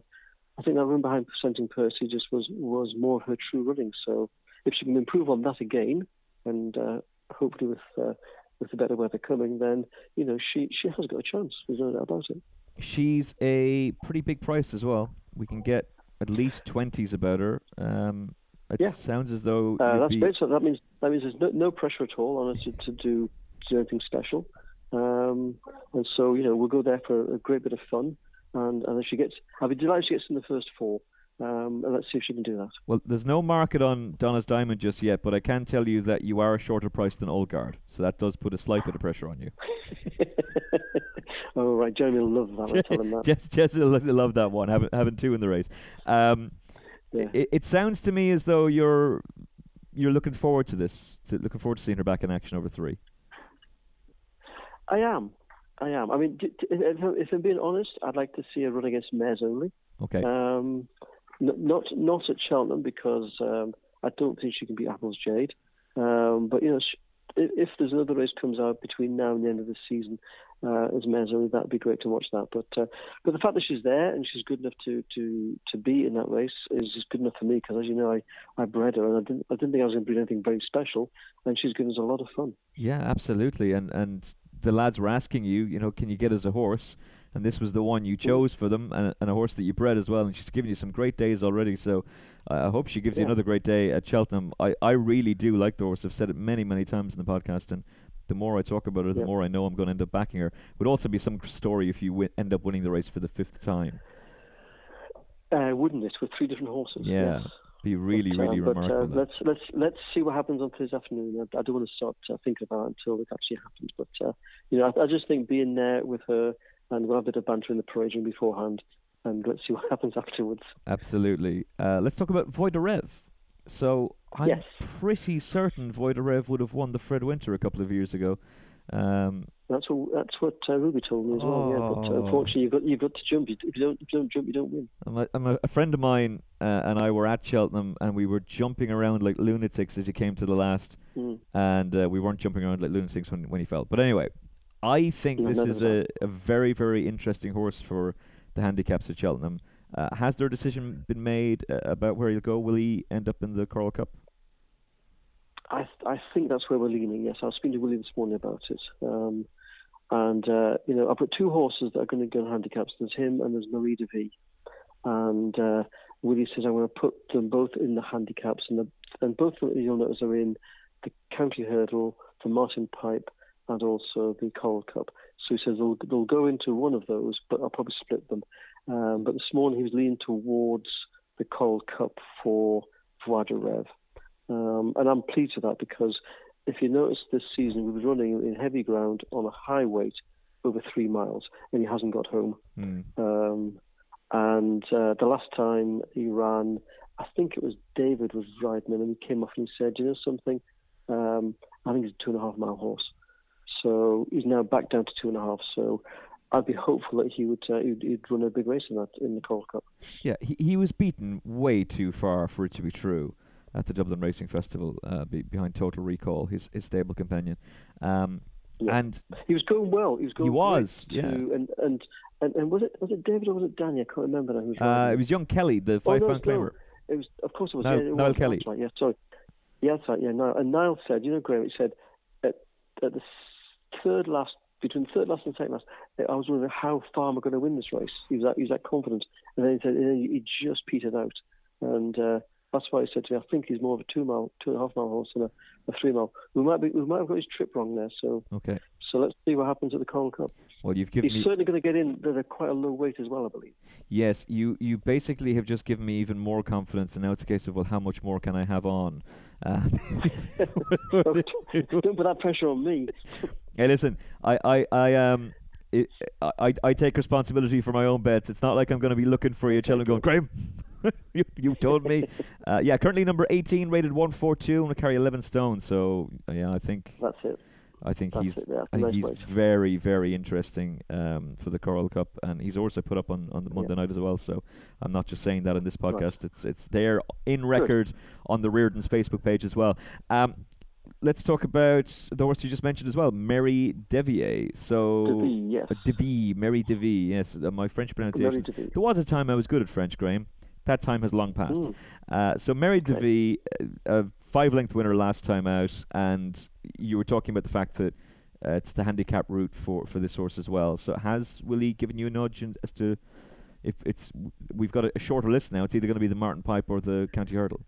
I think that run behind Presenting Percy just was was more her true running. So if she can improve on that again, and uh, hopefully with uh, with the better weather coming, then you know she she has got a chance. There's no doubt about it. She's a pretty big price as well. We can get at least twenties about her. Um, it yeah. sounds as though uh, that's be... great. So that means that means there's no, no pressure at all on her to, to do to do anything special. Um, and so you know we'll go there for a great bit of fun. And and if she gets, I'll be delighted she gets in the first four. Um, and let's see if she can do that. Well, there's no market on Donna's Diamond just yet, but I can tell you that you are a shorter price than Old Guard, so that does put a slight bit of pressure on you. oh right, Jeremy will love that. I tell him that. Jess, Jess will love that one. Having having two in the race. Um, yeah. it, it sounds to me as though you're you're looking forward to this, to, looking forward to seeing her back in action over three. I am. I am. I mean, if, if I'm being honest, I'd like to see her run against mares only. Okay. Um, not not at Cheltenham because um, I don't think she can beat Apple's Jade. Um, but you know, if there's another race comes out between now and the end of the season uh, as mares only, that'd be great to watch that. But uh, but the fact that she's there and she's good enough to to to be in that race is just good enough for me because as you know, I, I bred her and I didn't I didn't think I was going to breed anything very special, and she's given us a lot of fun. Yeah, absolutely, and and the lads were asking you, you know, can you get us a horse? And this was the one you chose for them, and, and a horse that you bred as well. And she's given you some great days already. So uh, I hope she gives yeah. you another great day at Cheltenham. I, I really do like the horse. I've said it many, many times in the podcast. And the more I talk about her, the yeah. more I know I'm going to end up backing her. Would also be some story if you w- end up winning the race for the fifth time. Uh, wouldn't it? With three different horses. Yeah. Yes. Be really, but, really uh, but, remarkable. Uh, let's let's let's see what happens on Thursday afternoon. I, I don't want to start uh, thinking about it until it actually happens. But uh, you know, I, I, just think being there with her and we'll have a bit of banter in the parade room beforehand, and let's see what happens afterwards. Absolutely. Uh, let's talk about Voix du Reve. So I'm yes. pretty certain Voix du Reve would have won the Fred Winter a couple of years ago. Um, that's what that's what uh, Ruby told me as well. oh. Yeah, but uh, unfortunately, you've got you've got to jump. If you don't if you don't jump, you don't win. I'm a, I'm a, a friend of mine uh, and I were at Cheltenham and we were jumping around like lunatics as he came to the last, mm. and uh, we weren't jumping around like lunatics when when he fell. But anyway, I think No, this is a, a very very interesting horse for the handicaps at Cheltenham. Uh, has their decision been made uh, about where he'll go? Will he end up in the Coral Cup? I I think that's where we're leaning. Yes, I was speaking to Willie this morning about it. Um, and uh, you know, I've got two horses that are going to go in handicaps. There's him and there's Meri Devie. And uh, Willie says I'm going to put them both in the handicaps, and the, and both you'll notice are in the county hurdle, the Martin Pipe, and also the Coral Cup. So he says they'll, they'll go into one of those, but I'll probably split them. Um, but this morning he was leaning towards the Coral Cup for Voix de. Um, and I'm pleased with that because if you notice this season, we were running in heavy ground on a high weight over three miles, and he hasn't got home. Mm. Um, and uh, the last time he ran, I think it was David was riding him, and he came off and he said, "You know something? Um, I think he's a two and a half mile horse." So he's now back down to two and a half. So I'd be hopeful that he would uh, he'd, he'd, run a big race in that in the Coral Cup. Yeah, he he was beaten way too far for it to be true at the Dublin Racing Festival uh, be, behind Total Recall, his his stable companion. Um, yeah. And he was going well. He was going. He was, to, yeah. And, and and and was it was it David or was it Danny? I can't remember now. Who was uh, it was young Kelly, the five oh, no, pound climber. No. It was, of course, it was. Niall, yeah, it Niall was, Kelly. That's right. Yeah, sorry. Yeah, that's right. Yeah, Niall. And Niall said, you know, Graham, he said at, at the third last, between third last and second last, I was wondering how far am I going to win this race. He was that, he was that confident, and then he said he just petered out, and uh, that's why he said to me, I think he's more of a two mile, two and a half mile horse than a, a three mile. We might be, we might have got his trip wrong there. So okay. So let's see what happens at the Coral Cup. Well, you've given He's me certainly going to get in at a quite a low weight as well, I believe. yes. You you basically have just given me even more confidence, and now it's a case of well, how much more can I have on? Uh, Don't put that pressure on me. hey, listen, I I I um. It, I, I take responsibility for my own bets. It's not like I'm going to be looking for you, Cheltenham, going, Graham, you, you told me. Uh, yeah, currently number 18, rated 142, and carry 11 stone. So yeah, I think that's it. I think That's he's it, yeah, I think nice he's weight. very very interesting um, for the Coral Cup, and he's also put up on, on the Monday night as well. So I'm not just saying that in this Right. podcast; it's it's there in record on the Reardon's Facebook page as well. Um, let's talk about the horse you just mentioned as well, Meri Devie. So Devie, yes. uh, Devie, Meri Devie. Yes, uh, my French pronunciation. There was a time I was good at French, Graham. That time has long passed. Mm. Uh, so Meri. Devie, uh, a five-length winner last time out, and you were talking about the fact that uh, it's the handicap route for, for this horse as well. So has Willie given you a nudge in, as to if it's we've got a, a shorter list now? It's either going to be the Martin Pipe or the County Hurdle.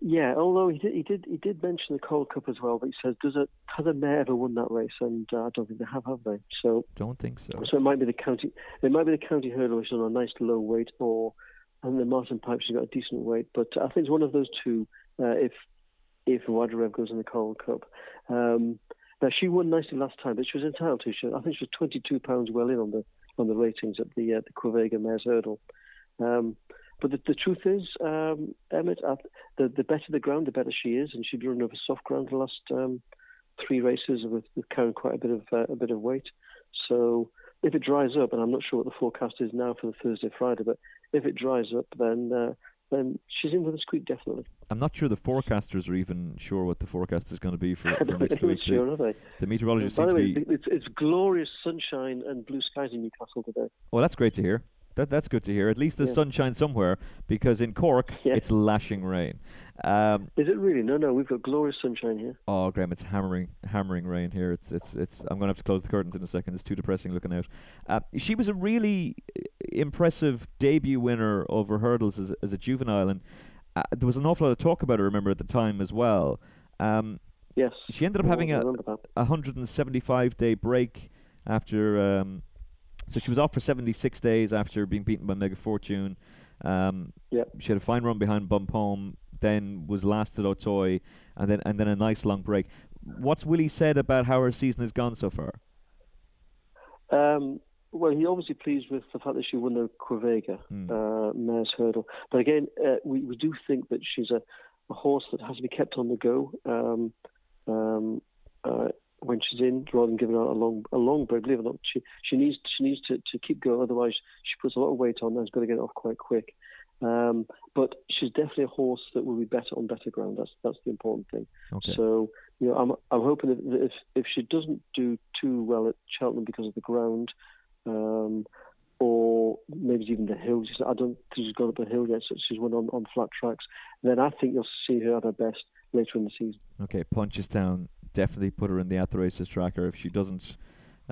Yeah, although he did, he did, he did mention the Coral Cup as well. But he says, "Does a has a mare ever won that race?" And uh, I don't think they have, have they? So, Don't think so. so it might be the county. It might be the county hurdle, which is on a nice low weight, or and the Martin Pipes has got a decent weight. But I think it's one of those two. Uh, if if Voix du Reve goes in the Coral Cup, um, now she won nicely last time, but she was entitled to. She, I think she was twenty two pounds well in on the on the ratings at the uh, the Quevega Mares Hurdle. Um, but the, the truth is, um, Emmet, uh, the the better the ground, the better she is, and she'd run over soft ground the last um, three races with, with carrying quite a bit of uh, a bit of weight. So if it dries up, and I'm not sure what the forecast is now for the Thursday Friday, but if it dries up, then uh, then she's in with a squeak definitely. I'm not sure the forecasters are even sure what the forecast is going to be for, for next week. sure, are they? The meteorologists By the way, be. it's, it's glorious sunshine and blue skies in Newcastle today. Well, that's great to hear. That that's good to hear. At least there's Yeah. sunshine somewhere because in Cork Yeah. it's lashing rain. Um, Is it really? No, no, we've got glorious sunshine here. Oh, Graham, it's hammering, hammering rain here. It's, it's, it's. I'm going to have to close the curtains in a second. It's too depressing looking out. Uh, she was a really impressive debut winner over hurdles as, a- as a juvenile, and uh, there was an awful lot of talk about her. Remember at the time as well. Um, Yes. she ended up having a, a 175 day break after. Um, so she was off for 76 days after being beaten by Mega Fortune. Um, Yep. She had a fine run behind Bapaume, then was last at Auteuil, and then and then a nice long break. What's Willie said about how her season has gone so far? Um, well, he obviously pleased with the fact that she won the Quevega Hmm. uh, Mares Hurdle. But again, uh, we, we do think that she's a, a horse that has to be kept on the go um, um, uh, when she's in, rather than giving her a long a long break. Believe it or not, she she needs she needs to, to keep going. Otherwise, she puts a lot of weight on and has got to get it off quite quick. Um, but she's definitely a horse that will be better on better ground. That's that's the important thing. Okay. So you know, I'm I'm hoping that that if if she doesn't do too well at Cheltenham because of the ground, um, or maybe even the hills. I don't think she's gone up a hill yet, so she's won on, on flat tracks. Then I think you'll see her at her best later in the season. Okay, Punchestown definitely put her in the At the Races tracker. If she doesn't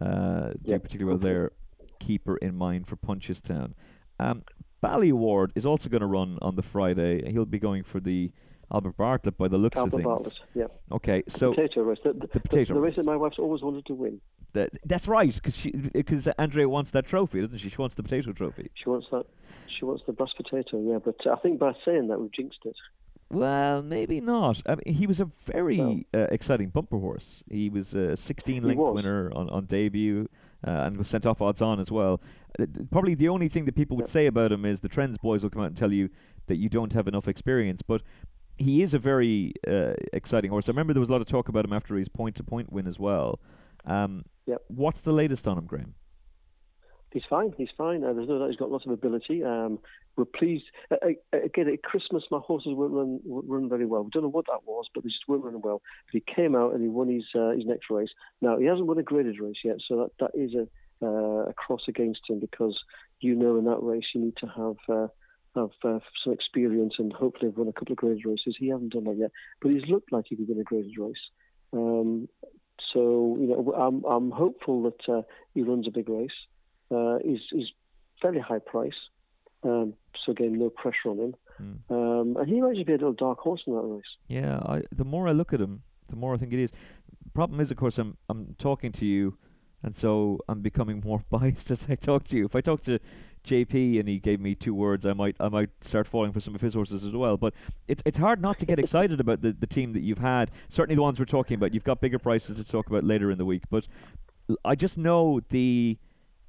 uh, do Yep, particularly well there, keep her in mind for Punchestown. Um, Ballyward is also going to run on the Friday. He'll be going for the Albert Bartlett by the looks Albert of things. Bartlett, yeah. Okay, The so potato race. The, the, the potato the race. that my wife's always wanted to win. That, that's right, because she because Andrea wants that trophy, doesn't she? She wants the potato trophy. She wants that. She wants the brass potato, yeah. But I think by saying that, we've jinxed it. Well, maybe not. I mean, he was a very uh, exciting bumper horse. He was a 16 length winner on, on debut uh, and was sent off odds on as well. Uh, probably the only thing that people would Yeah. say about him is the Trends boys will come out and tell you that you don't have enough experience. But he is a very uh, exciting horse. I remember there was a lot of talk about him after his point to point win as well. Um, Yep. What's the latest on him, Graham? He's fine. He's fine. Uh, there's no doubt he's got lots of ability. Um, we're pleased. Uh, again, at Christmas, my horses weren't run, run very well. We don't know what that was, but they just weren't running well. But he came out and he won his uh, his next race. Now he hasn't won a graded race yet, so that that is a uh, a cross against him because you know in that race you need to have. Uh, have uh, some experience and hopefully have won a couple of graded races. He hasn't done that yet, but he's looked like he could win a graded race. Um, so you know, I'm I'm hopeful that uh, he runs a big race. Uh, he's he's fairly high price, um, so again, no pressure on him. Hmm. Um, and he might just be a little dark horse in that race. Yeah, I, the more I look at him, the more I think it is. Problem is, of course, I'm I'm talking to you, and so I'm becoming more biased as I talk to you. If I talk to JP and he gave me two words, I might I might start falling for some of his horses as well. But it's it's hard not to get excited about the, the team that you've had. Certainly the ones we're talking about. You've got bigger prices to talk about later in the week, but l- I just know the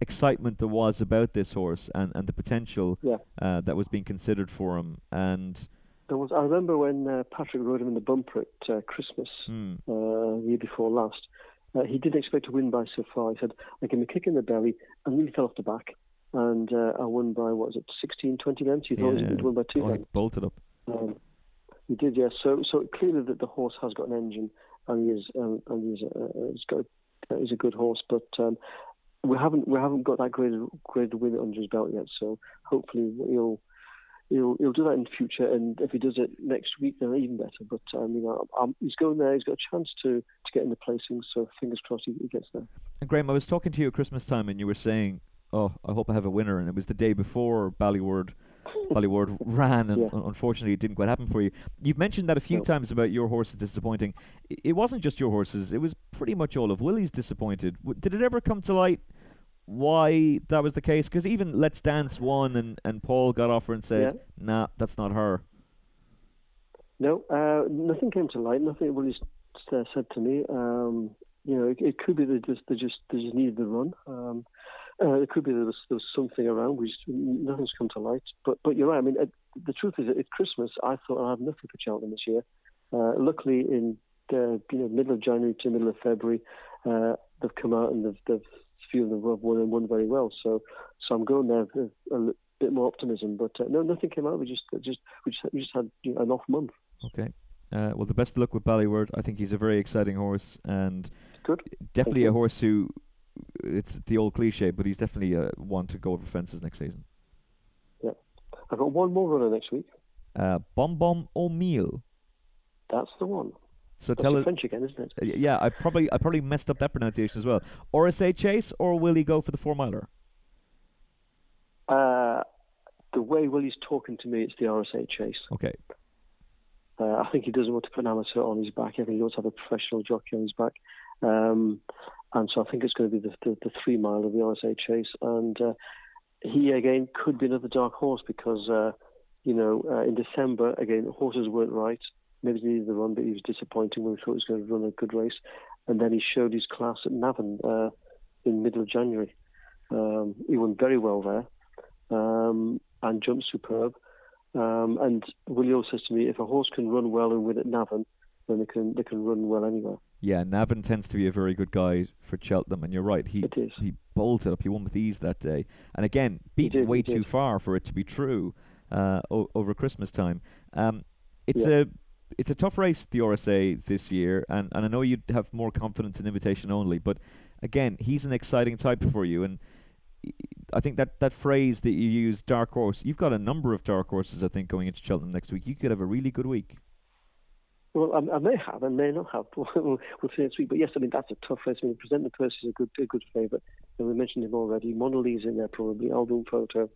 excitement there was about this horse and, and the potential Yeah. uh, that was being considered for him. And There was. I remember when uh, Patrick rode him in the bumper at uh, Christmas the year before last. Uh, he didn't expect to win by so far. He said, "I gave him a kick in the belly and really fell off the back." And uh, I won by what was it, 16, 20 lengths? He thought Yeah. he'd won by two oh, he lengths. bolted up. Um, he did, yes. So, so clearly that the horse has got an engine, and he is, um, and he's, uh, he's got, uh, he's a good horse. But um, we haven't, we haven't got that grade, grade win under his belt yet. So hopefully he'll, he'll, he'll do that in the future. And if he does it next week, then even better. But you know, um, he's going there. He's got a chance to, to get in the placings. So fingers crossed he, he gets there. And Graham, I was talking to you at Christmas time, and you were saying, "Oh, I hope I have a winner." And it was the day before Ballyward, Ballyward ran, and Yeah. unfortunately, it didn't quite happen for you. You've mentioned that a few No. times about your horses disappointing. It wasn't just your horses; it was pretty much all of Willie's disappointed. Did it ever come to light why that was the case? Because even Let's Dance won, and and Paul got off her and said, "Nah, that's not her." No, uh, nothing came to light. Nothing really uh, said to me. Um, you know, it, it could be they just they just they just needed the run. Um, uh, it could be there was, there was something around. We just, nothing's come to light. But but you're right. I mean, the truth is, at Christmas, I thought I have nothing for Cheltenham this year. Uh, luckily, in the you know middle of January to middle of February, uh, they've come out and they've, they've few of them have won and won very well. So so I'm going there with a, bit more optimism. But uh, no, nothing came out. We just just we just, we just had you know, an off month. Okay. Uh, well, the best of luck with Ballyward. I think he's a very exciting horse, and Good. definitely a horse who. It's the old cliche, but he's definitely uh, one to go over fences next season. Yeah, I've got one more runner next week. Uh, Bonbon Au Miel. That's the one. So tell us. French again, isn't it? Uh, yeah, I probably I probably messed up that pronunciation as well. RSA Chase, or will he go for the four miler? Uh, the way Willie's talking to me, it's the RSA chase. Okay. Uh, I think he doesn't want to put an amateur on his back. I think he wants to have a professional jockey on his back. Um, and so I think it's going to be the, the, the three mile of the RSA chase. And uh, he, again, could be another dark horse because, uh, you know, uh, in December, again, horses weren't right. Maybe he needed the run, but he was disappointing when we thought he was going to run a good race. And then he showed his class at Navan uh, in middle of January. Um, he won very well there um, and jumped superb. Um, and Willie always says to me, if a horse can run well and win at Navan, then they can they can run well anywhere. Yeah, Navan tends to be a very good guy for Cheltenham, and you're right. He he bolted up. He won with ease that day, and again, beaten did, way too far for it to be true uh, o- over Christmas time. Um, it's Yeah. a it's a tough race, the RSA this year, and, and I know you'd have more confidence in invitation only, but again, he's an exciting type for you, and I think that, that phrase that you use, dark horse, you've got a number of dark horses, I think, going into Cheltenham next week. You could have a really good week. Well, I, I may have, and may not have. we'll, see next week. But yes, I mean that's a tough race. I mean, Presenting Percy is a good, a good favourite. And we mentioned him already. Monalee's in there probably. Al Boum Photo.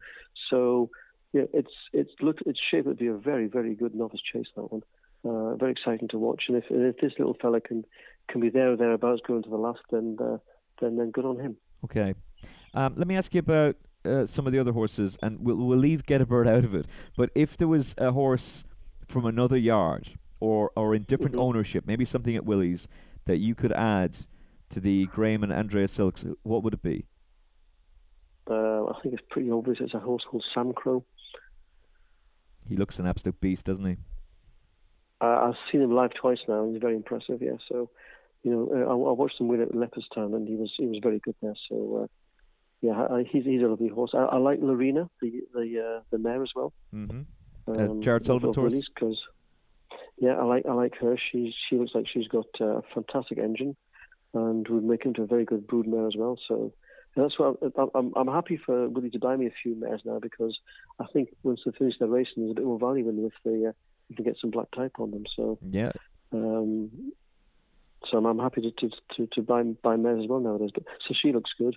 So yeah, it's it's look it's shaped to be a very, very good novice chase. That one. Uh, very exciting to watch. And if, if this little fella can can be there or thereabouts going to the last, then uh, then then good on him. Okay. Um, let me ask you about uh, some of the other horses, and we'll, we'll leave Getabird out of it. But if there was a horse from another yard or, or in different Mhm. ownership, maybe something at Willie's, that you could add to the Graham and Andrea Silks, what would it be? Uh, I think it's pretty obvious. It's a horse called Samcro. He looks an absolute beast, doesn't he? Uh, I've seen him live twice now, and he's very impressive. Yeah, so you know, uh, I, I watched him win at Leopardstown, and he was he was very good there. So uh, yeah, I, he's he's a lovely horse. I, I like Laurina, the the uh, the mare as well. Mm-hmm. Um, Jared Sullivan's horse? Because yeah, I like I like her. She she looks like she's got uh, a fantastic engine, and would make into a very good brood mare as well. So. and That's why I'm, I'm. I'm happy for Willie to buy me a few mares now because I think once they finish their racing, there's a bit more value in them if they uh, if they get some black tape on them. So Yeah. um, so I'm, I'm happy to, to, to, to buy buy mares as well nowadays. But so she looks good.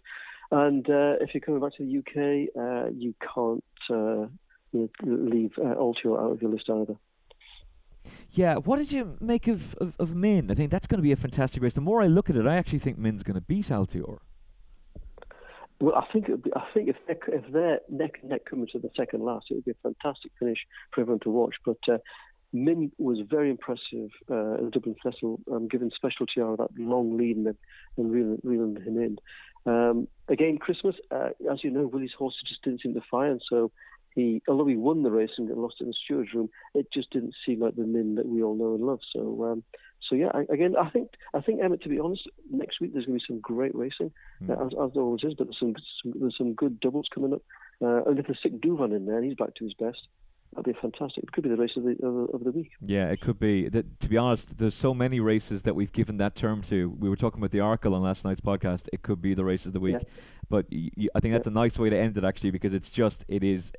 And uh, if you're coming back to the UK, uh, you can't uh, leave uh, Altior out of your list either. Yeah, what did you make of, of, of Min? I think that's going to be a fantastic race. The more I look at it, I actually think Min's going to beat Altior. Well, I think be, I think if they're, if they're neck and neck coming to the second last, it would be a fantastic finish for everyone to watch. But uh, Min was very impressive uh, at the Dublin Festival, um, given special tiara that long lead and, and reeling, reeling him in. Um, again, Christmas, uh, as you know, Willie's horse just didn't seem to fire, and so he, although he won the race and got lost in the steward's room, it just didn't seem like the Min that we all know and love. So, um, so yeah, I, again, I think I think Emmet. To be honest, next week there's going to be some great racing, mm. as, as there always is. But there's some, some, there's some good doubles coming up. Uh, and if there's Sick Douvan in there, he's back to his best. That'd be fantastic. It could be the race of the of, of the week. Yeah, it could be. That, to be honest, there's so many races that we've given that term to. We were talking about the Arkle on last night's podcast. It could be the race of the week, yeah. But y- y- I think that's a nice way to end it actually because it's just it is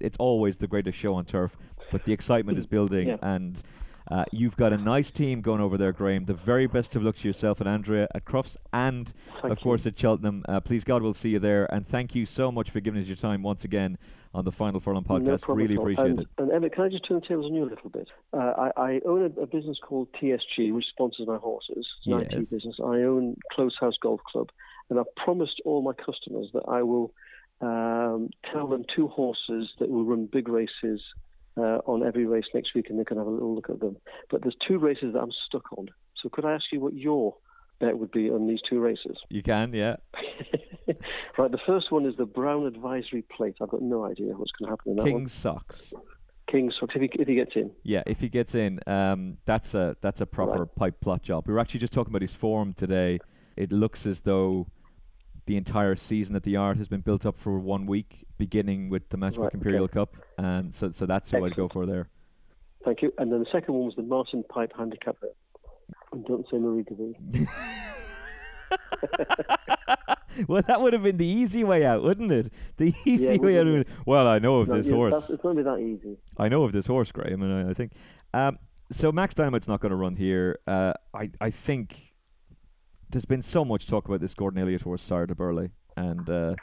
it's always the greatest show on turf. But the excitement is building, yeah. and uh, you've got a nice team going over there, Graham. The very best of luck to yourself and Andrea at Crufts and, thank of course, at Cheltenham. Uh, please God, we'll see you there. And thank you so much for giving us your time once again on the Final Furlong podcast. No really appreciate and, it. And Emmet, can I just turn the tables on you a little bit? Uh, I, I, own a, a, business called TSG, which sponsors my horses. It's an yes. IT business. I own Close House Golf Club, and I've promised all my customers that I will um, tell them two horses that will run big races uh, on every race next week, and they can have a little look at them. But there's two races that I'm stuck on. So could I ask you what your bet would be on these two races? You can, yeah. right, the first one is the Brown Advisory Plate. I've got no idea what's going to happen in that Kings Socks. Kings Socks, if he, if he gets in. Yeah, if he gets in, um, that's a that's a proper right. pipe plot job. We were actually just talking about his form today. It looks as though the entire season at the Yard has been built up for one week, beginning with the Matchbook right, Imperial okay. Cup, and so so that's who I'd go for there. Thank you. And then the second one was the Martin Pipe Handicap. And don't say Meri Devie. well, that would have been the easy way out, wouldn't it? The easy yeah, way out. Well, I know of no, this yeah, horse. It's going to be that easy. I know of this horse, Graham, and I, I think. Um, so Max Diamond's not going to run here. Uh, I I think there's been so much talk about this Gordon Elliott horse, Sire du Berlais, and uh,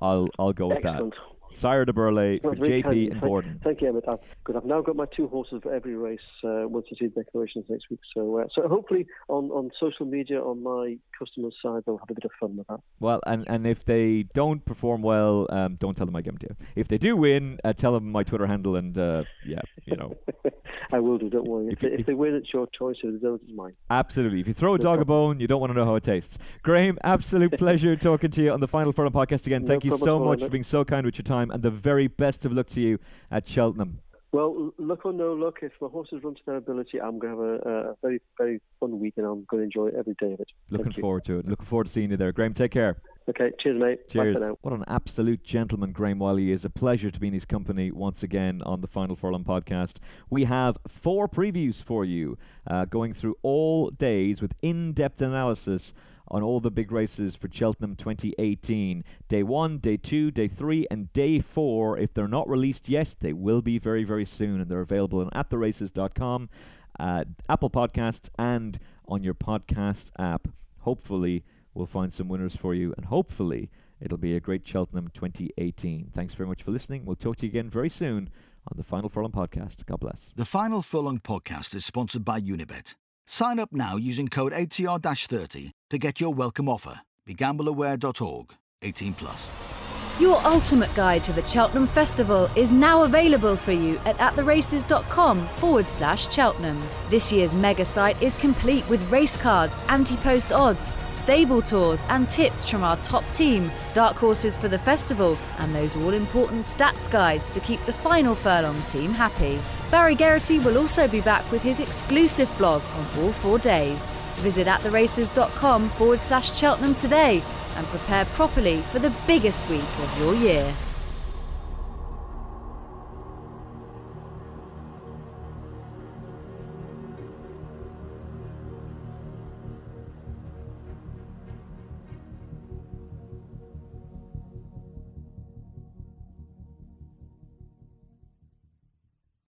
I'll I'll go with Excellent. that. Sire du Berlais for JP kind. and thank, Gordon. Thank you, Emmet. Because I've now got my two horses for every race uh, once I see the declarations next week. So, uh, so hopefully on, on social media on my customers' side, they'll have a bit of fun with that. Well, and, and if they don't perform well, um, don't tell them I gave them to you. If they do win, uh, tell them my Twitter handle, and uh, yeah, you know. I will do. Don't worry. If, if, they, if they, win, it's your choice. If they don't, it's mine. Absolutely. If you throw a dog a bone, you don't want to know how it tastes. Graham, absolute pleasure talking to you on the Final Furlong podcast again. Thank no you so much for being so kind with your time, and the very best of luck to you at Cheltenham. Well, luck or no luck, if my horses run to their ability, I'm going to have a, a very, very fun week and I'm going to enjoy every day of it. Looking forward to it. Looking forward to seeing you there. Graham, take care. Okay, cheers, mate. Cheers. What an absolute gentleman Graham Wylie is. A pleasure to be in his company once again on the Final Furlong podcast. We have four previews for you, uh, going through all days with in depth analysis on all the big races for Cheltenham 2018. Day one, day two, day three, and day four. If they're not released yet, they will be very, very soon, and they're available on attheraces.com, uh, Apple Podcasts, and on your podcast app. Hopefully, we'll find some winners for you, and hopefully, it'll be a great Cheltenham 2018. Thanks very much for listening. We'll talk to you again very soon on the Final Furlong podcast. God bless. The Final Furlong podcast is sponsored by Unibet. Sign up now using code ATR-30 to get your welcome offer. BeGambleAware.org. 18 plus. Your ultimate guide to the Cheltenham Festival is now available for you at attheraces.com forward slash Cheltenham. This year's mega site is complete with race cards, anti post odds, stable tours, and tips from our top team, dark horses for the festival, and those all important stats guides to keep the final furlong team happy. Barry Geraghty will also be back with his exclusive blog on all four days. Visit attheraces.com forward slash Cheltenham today and prepare properly for the biggest week of your year.